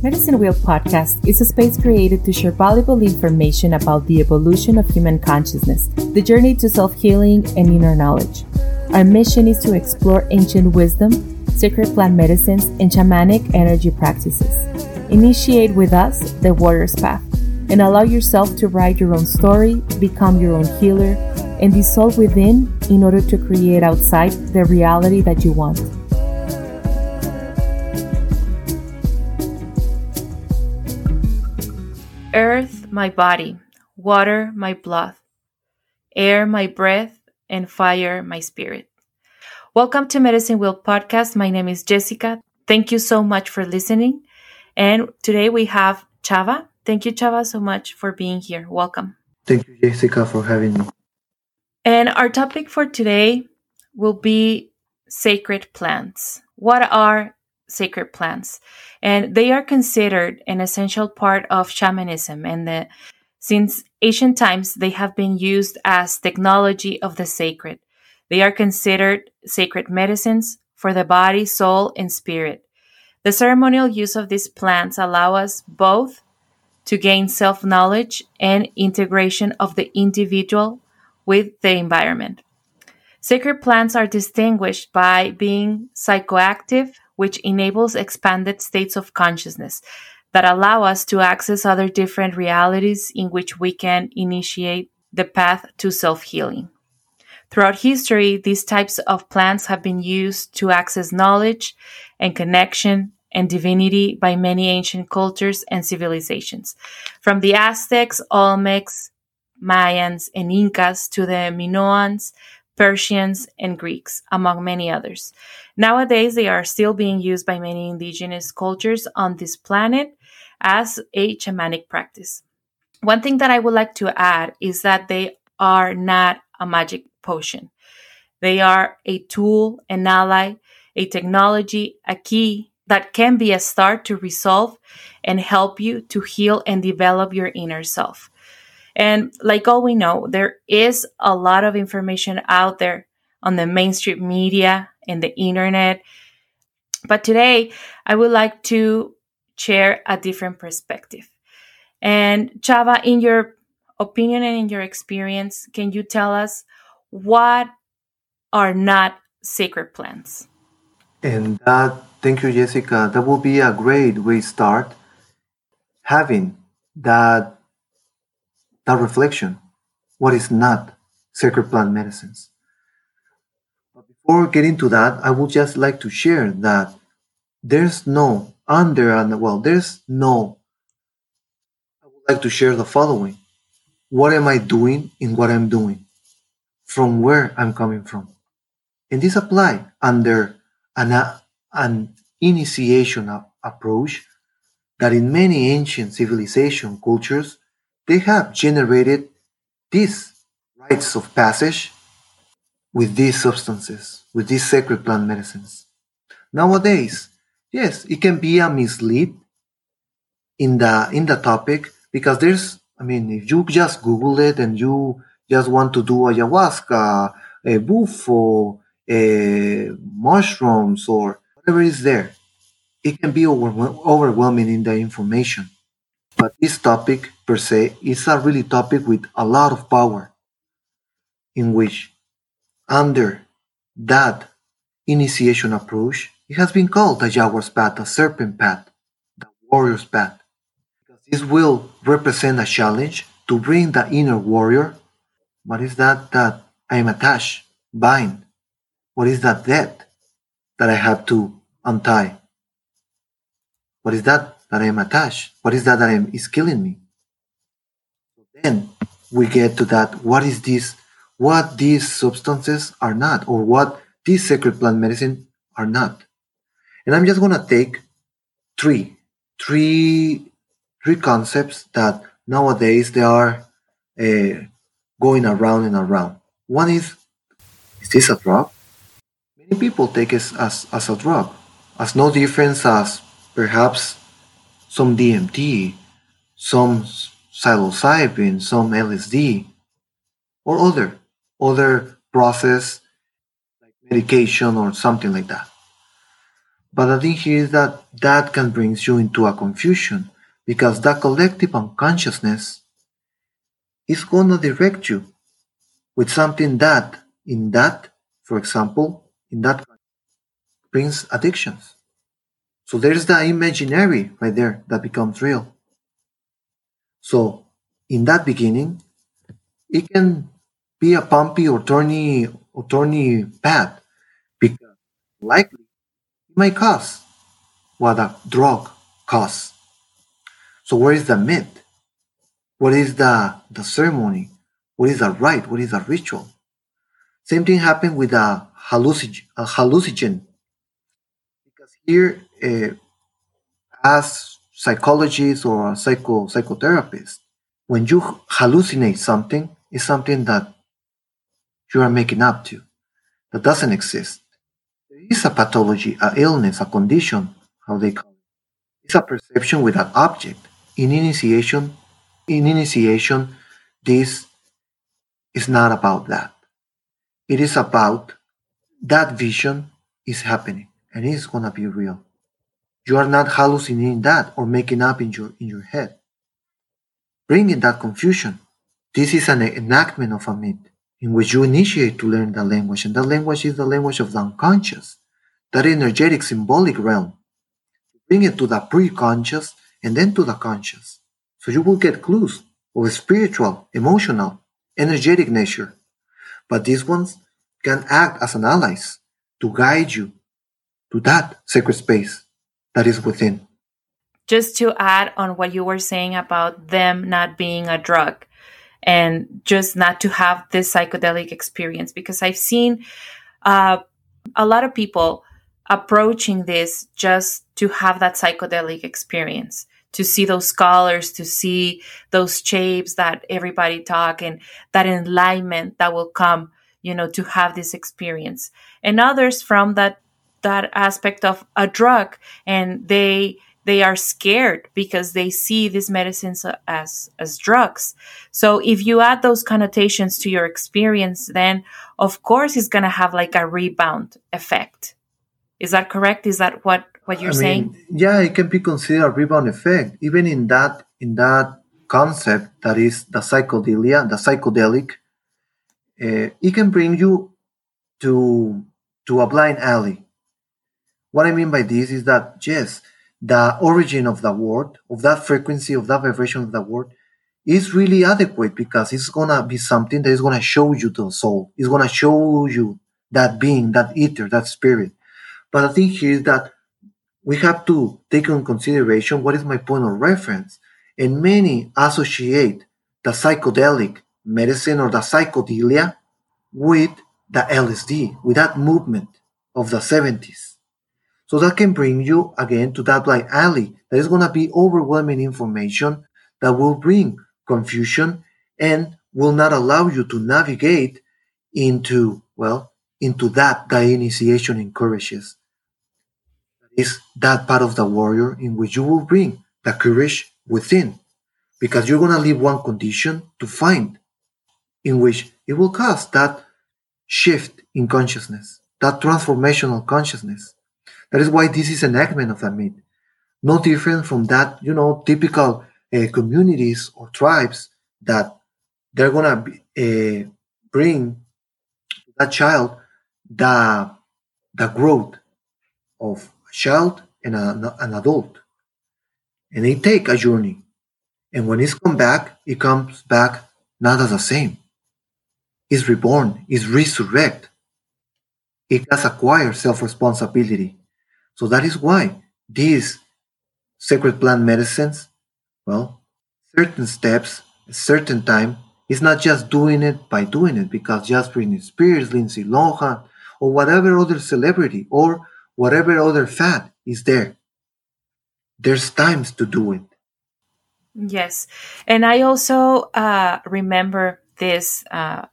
Medicine Wheel podcast is a space created to share valuable information about the evolution of human consciousness, the journey to self healing, and inner knowledge. Our mission is to explore ancient wisdom, sacred plant medicines, and shamanic energy practices. Initiate with us the warrior's path and allow yourself to write your own story, become your own healer, and dissolve within in order to create outside the reality that you want. Earth, my body, water, my blood, air, my breath, and fire, my spirit. Welcome to Medicine Wheel Podcast. My name is Jessica. Thank you so much for listening. And today we have Chava. Thank you, Chava, so much for being here. Welcome. Thank you, Jessica, for having me. And our topic for today will be sacred plants. What are sacred plants? and they are considered an essential part of shamanism and the, since ancient times they have been used as technology of the sacred. They are considered sacred medicines for the body soul and spirit. The ceremonial use of these plants allow us both to gain self-knowledge and integration of the individual with the environment. Sacred plants are distinguished by being psychoactive, which enables expanded states of consciousness that allow us to access other different realities in which we can initiate the path to self healing. Throughout history, these types of plants have been used to access knowledge and connection and divinity by many ancient cultures and civilizations. From the Aztecs, Olmecs, Mayans, and Incas to the Minoans, Persians, and Greeks, among many others. Nowadays, they are still being used by many indigenous cultures on this planet as a shamanic practice. One thing that I would like to add is that they are not a magic potion. They are a tool, an ally, a technology, a key that can be a start to resolve and help you to heal and develop your inner self. And like all we know, there is a lot of information out there on the mainstream media and the internet. But today, I would like to share a different perspective. And Chava, in your opinion and in your experience, can you tell us what are not sacred plants? And that, thank you, Jessica. That will be a great way to start having that that reflection, what is not sacred plant medicines. But before getting to that, I would just like to share that there's no under and well, there's no. I would like to share the following. What am I doing in what I'm doing? From where I'm coming from. And this apply under an, uh, an initiation approach that in many ancient civilization cultures they have generated these rites of passage with these substances, with these sacred plant medicines. Nowadays, yes, it can be a mislead in the in the topic because there's I mean if you just Google it and you just want to do ayahuasca, a bufo, a mushrooms or whatever is there, it can be overwhelming in the information. But this topic per se is a really topic with a lot of power in which under that initiation approach, it has been called the jaguar's path, the serpent path, the warrior's path. Because this will represent a challenge to bring the inner warrior. What is that that I am attached, bind? What is that debt that I have to untie? What is that that I am attached? What is that that I am, is killing me? Then we get to that. What is this? What these substances are not, or what these sacred plant medicine are not. And I'm just gonna take three, three, three concepts that nowadays they are uh, going around and around. One is, is this a drug? Many people take it as, as a drug, as no difference as perhaps some DMT, some psilocybin, some LSD, or other other process like medication or something like that. But the thing here is that that can bring you into a confusion because that collective unconsciousness is to direct you with something that, in that, for example, in that brings addictions. So there's the imaginary right there that becomes real. So in that beginning, it can be a pumpy or turny or turny path because likely it might cause what a drug costs. So where is the myth? What is the, the ceremony? What is the rite? What is the ritual? Same thing happened with a, hallucig- a hallucinogen. Because here, uh, as psychologists or psycho psychotherapists, when you hallucinate something, it's something that you are making up to, that doesn't exist. There is a pathology, a illness, a condition, how they call it. It's a perception with an object. In initiation, in initiation, this is not about that. It is about that vision is happening and it's gonna be real. You are not hallucinating that or making up in your in your head. Bringing that confusion. This is an enactment of a myth in which you initiate to learn the language, and that language is the language of the unconscious, that energetic symbolic realm. Bring it to the pre-conscious and then to the conscious. So you will get clues of a spiritual, emotional, energetic nature. But these ones can act as an allies to guide you to that sacred space that is within. Just to add on what you were saying about them not being a drug and just not to have this psychedelic experience, because I've seen uh, a lot of people approaching this just to have that psychedelic experience to see those colors, to see those shapes that everybody talk and that enlightenment that will come, you know, to have this experience. And others from that that aspect of a drug and they they are scared because they see these medicines as as drugs. So if you add those connotations to your experience, then of course it's gonna have like a rebound effect. Is that correct? Is that what what you're I saying? Mean, yeah, it can be considered a rebound effect, even in that in that concept that is the psychedelia, the psychedelic. Uh, it can bring you to to a blind alley. What I mean by this is that yes, the origin of the word, of that frequency, of that vibration of the word, is really adequate because it's gonna be something that is gonna show you the soul. It's gonna show you that being, that ether, that spirit. But the thing here is that we have to take in consideration what is my point of reference. And many associate the psychedelic medicine or the psychedelia with the LSD, with that movement of the 70s. So that can bring you again to that blind alley. There is going to be overwhelming information that will bring confusion and will not allow you to navigate into, well, into that that initiation encourages is that part of the warrior in which you will bring the courage within. Because you're going to leave one condition to find in which it will cause that shift in consciousness, that transformational consciousness. That is why this is an enactment of the myth. No different from that, you know, typical uh, communities or tribes that they're going to uh, bring that child the, the growth of a child and a, an adult. And they take a journey. And when it's come back, it comes back not as the same. It's reborn, it's resurrect. It has acquired self-responsibility. So that is why these sacred plant medicines, well, certain steps, a certain time, is not just doing it by doing it because just Britney Spears, Lindsay Lohan, or whatever other celebrity, or whatever other fad is there. There's times to do it. Yes. And I also uh, remember this uh,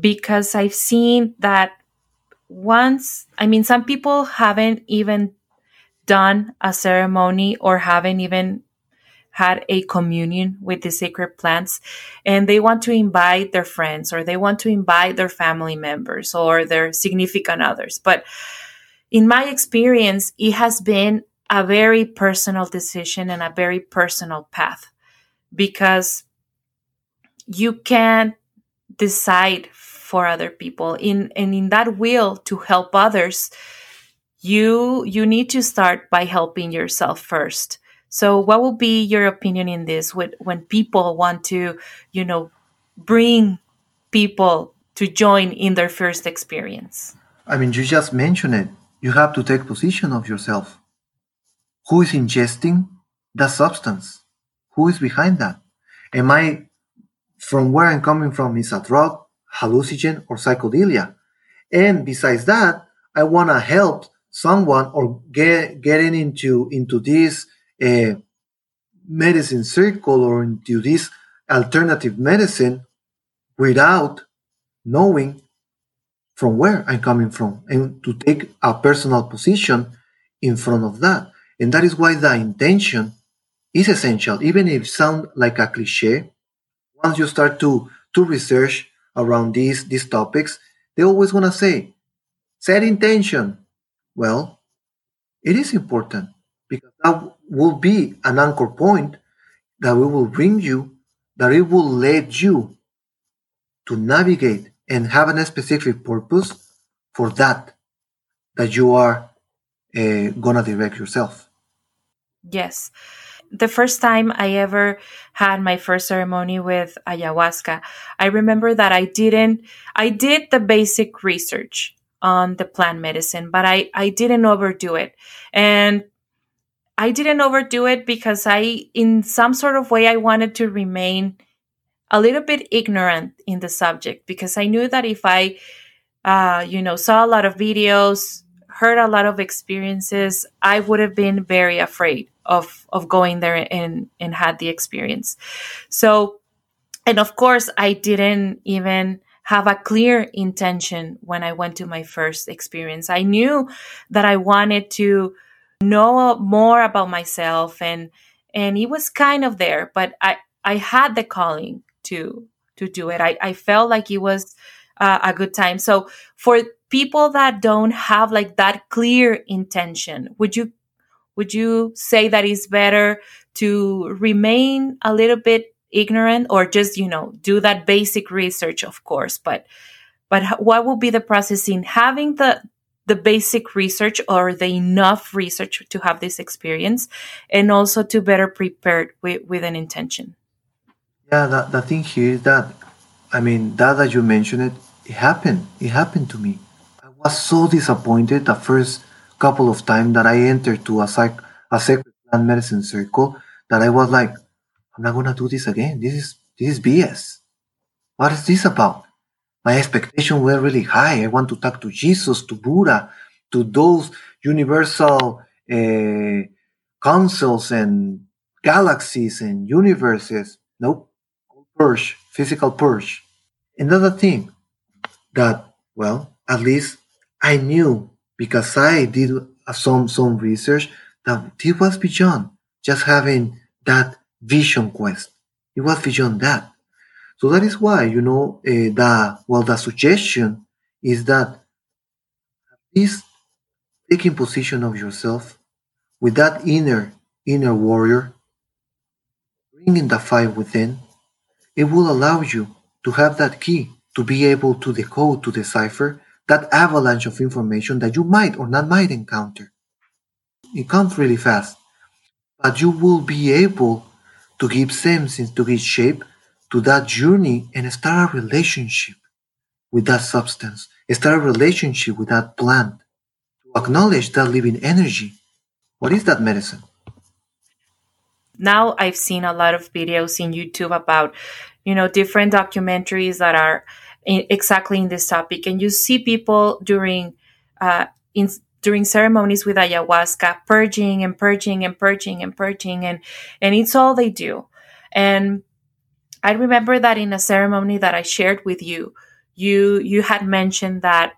because I've seen that once, I mean, some people haven't even done a ceremony or haven't even had a communion with the sacred plants and they want to invite their friends or they want to invite their family members or their significant others. But in my experience, it has been a very personal decision and a very personal path because you can't decide for other people. In and in that will to help others you you need to start by helping yourself first. So what will be your opinion in this when, when people want to you know bring people to join in their first experience? I mean you just mentioned it. You have to take position of yourself. Who is ingesting the substance? Who is behind that? Am i from where i'm coming from is a drug hallucinogen or psychedelia and besides that i want to help someone or get getting into into this uh, medicine circle or into this alternative medicine without knowing from where I'm coming from and to take a personal position in front of that. And that is why the intention is essential, even if it sounds like a cliche. Once you start to, to research around these, these topics, they always want to say, set intention, well, it is important because that will be an anchor point that we will bring you, that it will lead you to navigate and have a specific purpose for that that you are uh, gonna direct yourself. Yes. The first time I ever had my first ceremony with ayahuasca, I remember that I didn't, I did the basic research on the plant medicine, but I, I didn't overdo it. And I didn't overdo it because I, in some sort of way, I wanted to remain a little bit ignorant in the subject because I knew that if I, uh, you know, saw a lot of videos, heard a lot of experiences, I would have been very afraid of of going there and and had the experience. So, and of course, I didn't even have a clear intention when I went to my first experience. I knew that I wanted to know more about myself and and it was kind of there, but I I had the calling to to do it. I I felt like it was uh, a good time. So for people that don't have like that clear intention, would you would you say that it's better to remain a little bit ignorant or just you know do that basic research of course but but what will be the process in having the the basic research or the enough research to have this experience and also to better prepare with, with an intention? Yeah the, the thing here is that i mean that that you mentioned it it happened. It happened to me was so disappointed the first couple of times that i entered to a psych a sacred plant medicine circle that i was like I'm not gonna do this again. This is this is BS. What is this about? My expectations were really high. I want to talk to Jesus, to Buddha, to those universal uh, councils and galaxies and universes. Nope. Purge, physical purge. Another thing that, well, at least I knew because I did some some research that this was beyond just having that vision quest. It was beyond that. So that is why, you know, uh, the, well, the suggestion is that taking position of yourself with that inner, inner warrior, bringing the fire within, it will allow you to have that key to be able to decode, to decipher that avalanche of information that you might or not might encounter. It comes really fast, but you will be able to give sense to give shape to that journey and start a relationship with that substance, start a relationship with that plant, to acknowledge that living energy. What is that medicine? Now I've seen a lot of videos in YouTube about, you know, different documentaries that are in, exactly in this topic, and you see people during uh, in during ceremonies with ayahuasca, purging and purging and purging and purging, and and it's all they do. And I remember that in a ceremony that I shared with you, you you had mentioned that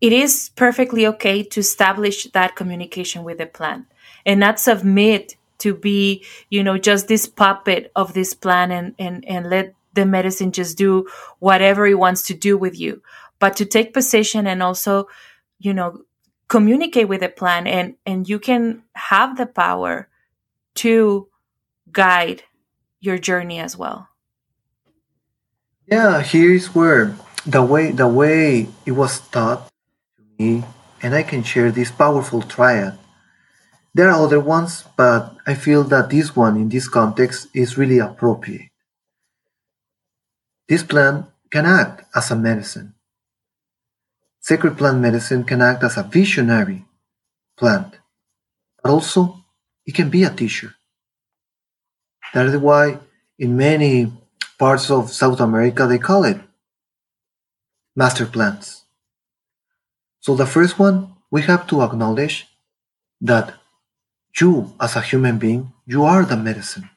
it is perfectly okay to establish that communication with the plant and not submit to be, you know, just this puppet of this plant and and and let the medicine just do whatever it wants to do with you, but to take position and also you know, communicate with the plant and, and you can have the power to guide your journey as well. Yeah, here's where the way the way it was taught to me, and I can share this powerful triad. There are other ones, but I feel that this one in this context is really appropriate. This plant can act as a medicine. Sacred plant medicine can act as a visionary plant, but also it can be a teacher. That is why in many parts of South America they call it master plants. So the first one, we have to acknowledge that you as a human being, you are the medicine.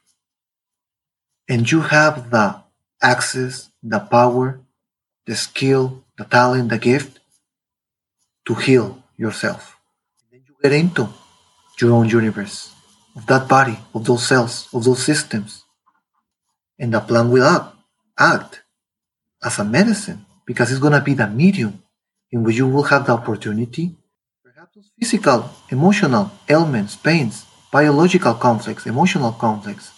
And you have the access, the power, the skill, the talent, the gift to heal yourself. Then you get into your own universe of that body, of those cells, of those systems. And the plant will act, act as a medicine because it's going to be the medium in which you will have the opportunity, perhaps physical, emotional ailments, pains, biological conflicts, emotional conflicts.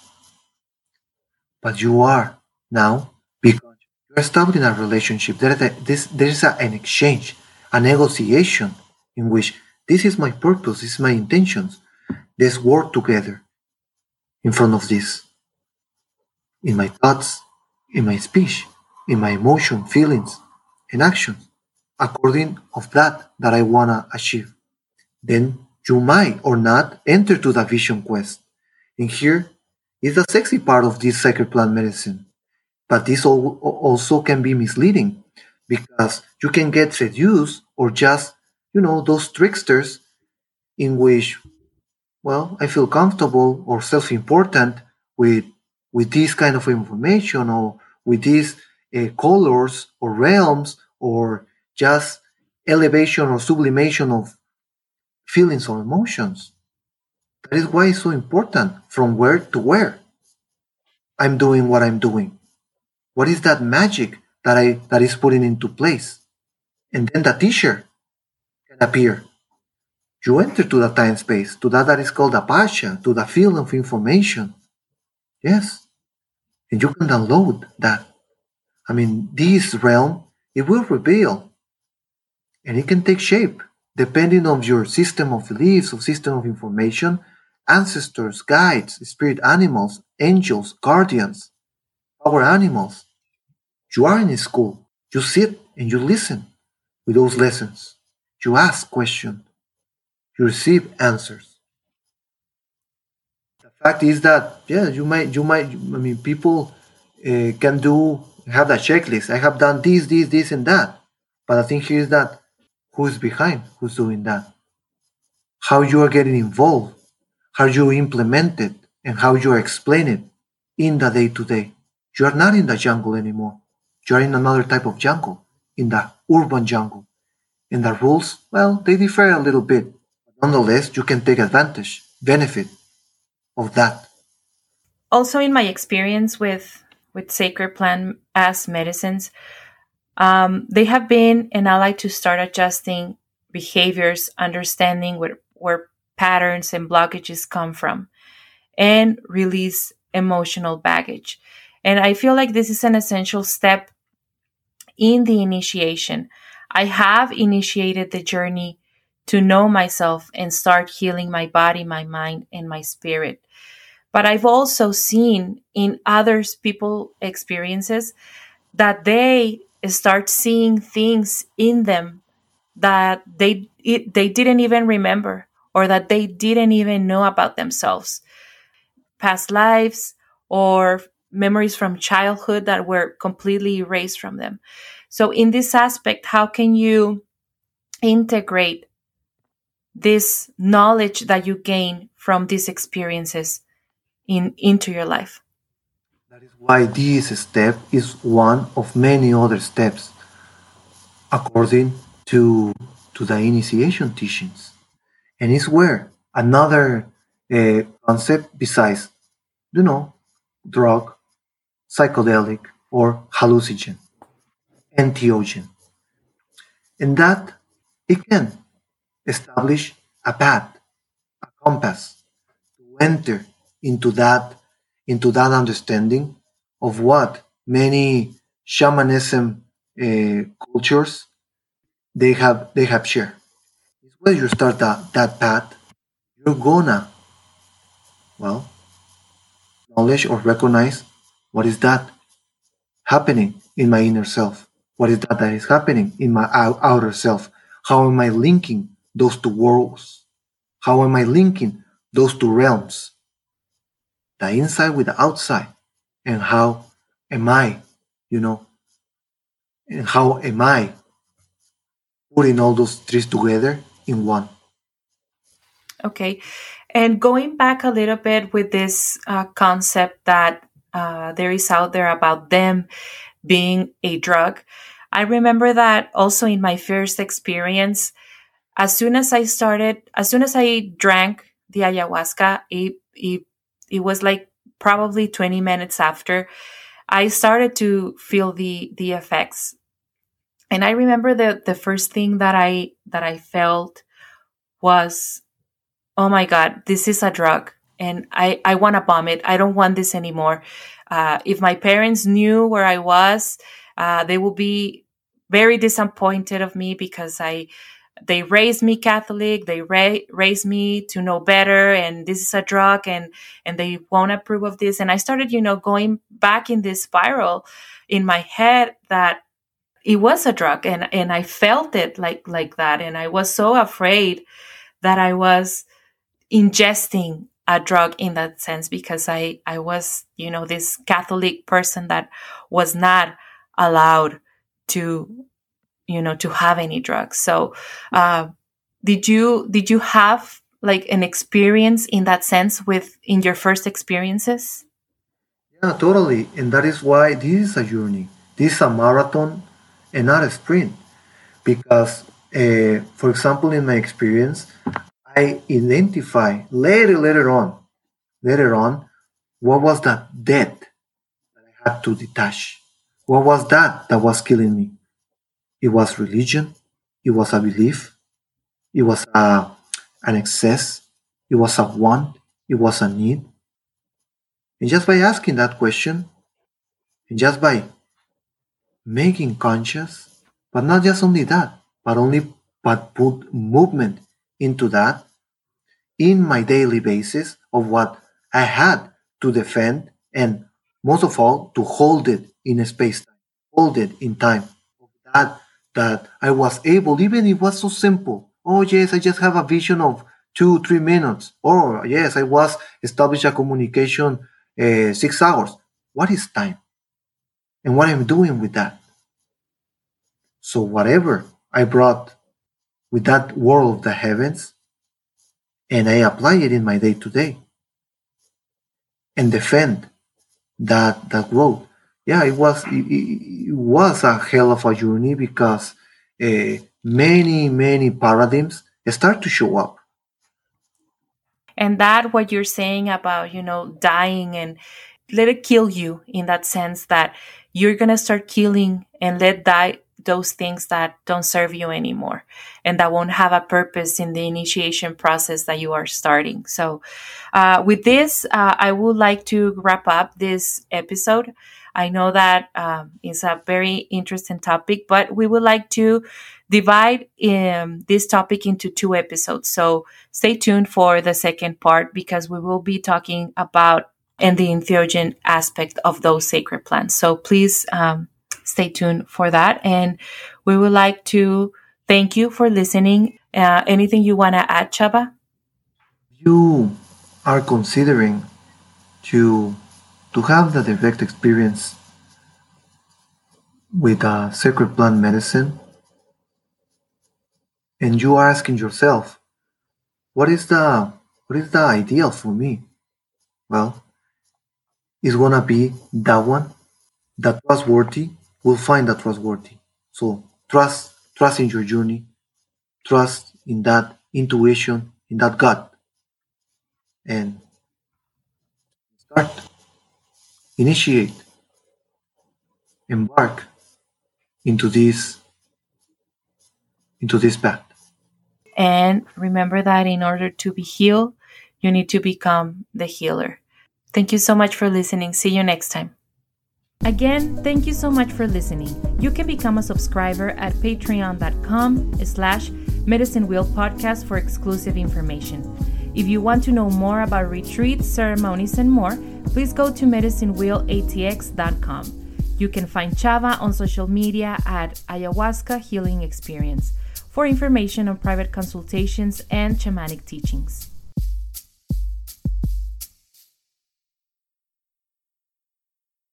But you are now because you're establishing a relationship. There is, a, this, there is a, an exchange, a negotiation in which this is my purpose, this is my intentions. Let's work together in front of this. In my thoughts, in my speech, in my emotion, feelings, and actions, according of that that I wanna achieve. Then you might or not enter to the vision quest. And here is the sexy part of this sacred plant medicine. But this also can be misleading because you can get seduced or just, you know, those tricksters in which, well, I feel comfortable or self-important with with this kind of information or with these uh, colors or realms or just elevation or sublimation of feelings or emotions. That is why it's so important from where to where I'm doing what I'm doing. What is that magic that I that is putting into place? And then the teacher can appear. You enter to the time space, to that that is called Akasha, to the field of information. Yes. And you can download that. I mean, this realm, it will reveal. And it can take shape depending on your system of beliefs or system of information, ancestors, guides, spirit animals, angels, guardians, our animals. You are in school. You sit and you listen with those lessons. You ask questions. You receive answers. The fact is that yeah, you might you might I mean people uh, can do have that checklist. I have done this, this, this, and that. But the thing here is that who's behind, who's doing that, how you are getting involved, how you implement it, and how you explain it in the day to day. You are not in the jungle anymore. You are in another type of jungle, in the urban jungle. And the rules, well, they differ a little bit. Nonetheless, you can take advantage, benefit of that. Also, in my experience with with sacred plant as medicines, um, they have been an ally to start adjusting behaviors, understanding where, where patterns and blockages come from, and release emotional baggage. And I feel like this is an essential step in the initiation. I have initiated the journey to know myself and start healing my body, my mind, and my spirit. But I've also seen in others people experiences that they start seeing things in them that they it, they didn't even remember or that they didn't even know about themselves past lives or memories from childhood that were completely erased from them. So in this aspect how can you integrate this knowledge that you gain from these experiences in into your life? That is why this step is one of many other steps according to to the initiation teachings. And it's where another uh, concept besides you know drug psychedelic or hallucinogen entheogen and that it can establish a path, a compass to enter into that into that understanding of what many shamanism uh, cultures they have they have shared. When you start that, that path, you're gonna well knowledge or recognize what is that happening in my inner self? What is that that is happening in my outer self? How am I linking those two worlds? How am I linking those two realms? The inside with the outside. And how am I, you know, and how am I putting all those three together in one? Okay. And going back a little bit with this uh, concept that uh, there is out there about them being a drug, I remember that also in my first experience, as soon as I started, as soon as I drank the ayahuasca, it, it, it was like probably 20 minutes after, I started to feel the, the effects. And I remember the, the first thing that I, that I felt was oh my God, this is a drug and I, I want to vomit. I don't want this anymore. Uh, if my parents knew where I was, uh, they would be very disappointed of me because I, they raised me Catholic. They ra- raised me to know better, and this is a drug, and and they won't approve of this. And I started, you know, going back in this spiral in my head that it was a drug, and and I felt it like like that, and I was so afraid that I was ingesting a drug in that sense because I, I was, you know, this Catholic person that was not allowed to, you know, to have any drugs. So, uh, did you, did you have like an experience in that sense with, in your first experiences? Yeah, totally. And that is why this is a journey. This is a marathon and not a sprint. Because, uh, for example, in my experience, I identify later, later on, later on, what was that debt that I had to detach? What was that that was killing me? It was religion. It was a belief. It was a, an excess. It was a want. It was a need. And just by asking that question, and just by making conscious, but not just only that, but only but put movement into that in my daily basis of what I had to defend and most of all to hold it in space time, hold it in time. That that I was able, even if it was so simple. Oh yes, I just have a vision of two, three minutes. Or yes, I was establish a communication uh, six hours. What is time? And what I'm doing with that. So whatever I brought with that world of the heavens, and I apply it in my day to day and defend that that growth. Yeah, it was it, it was a hell of a journey because uh, many many paradigms start to show up. And that what you're saying about you know dying and let it kill you in that sense that you're gonna start killing and let die those things that don't serve you anymore and that won't have a purpose in the initiation process that you are starting. So, uh, with this, uh, I would like to wrap up this episode. I know that um, it's a very interesting topic, but we would like to divide um, this topic into two episodes. So, stay tuned for the second part because we will be talking about and the entheogen aspect of those sacred plants. So, please um, stay tuned for that. And we would like to thank you for listening. Uh, anything you want to add, Chava? You are considering to to have the direct experience with a sacred plant medicine, and you are asking yourself, what is the what is the ideal for me? Well, it's gonna be that one that was worthy will find that trustworthy. So trust, trust in your journey, trust in that intuition, in that gut, and start, initiate, embark into this, into this path. And remember that in order to be healed, you need to become the healer. Thank you so much for listening. See you next time. Again, thank you so much for listening. You can become a subscriber at patreon.com slash medicine wheel podcast for exclusive information. If you want to know more about retreats, ceremonies, and more, please go to medicinewheelatx.com. You can find Chava on social media at Ayahuasca Healing Experience for information on private consultations and shamanic teachings.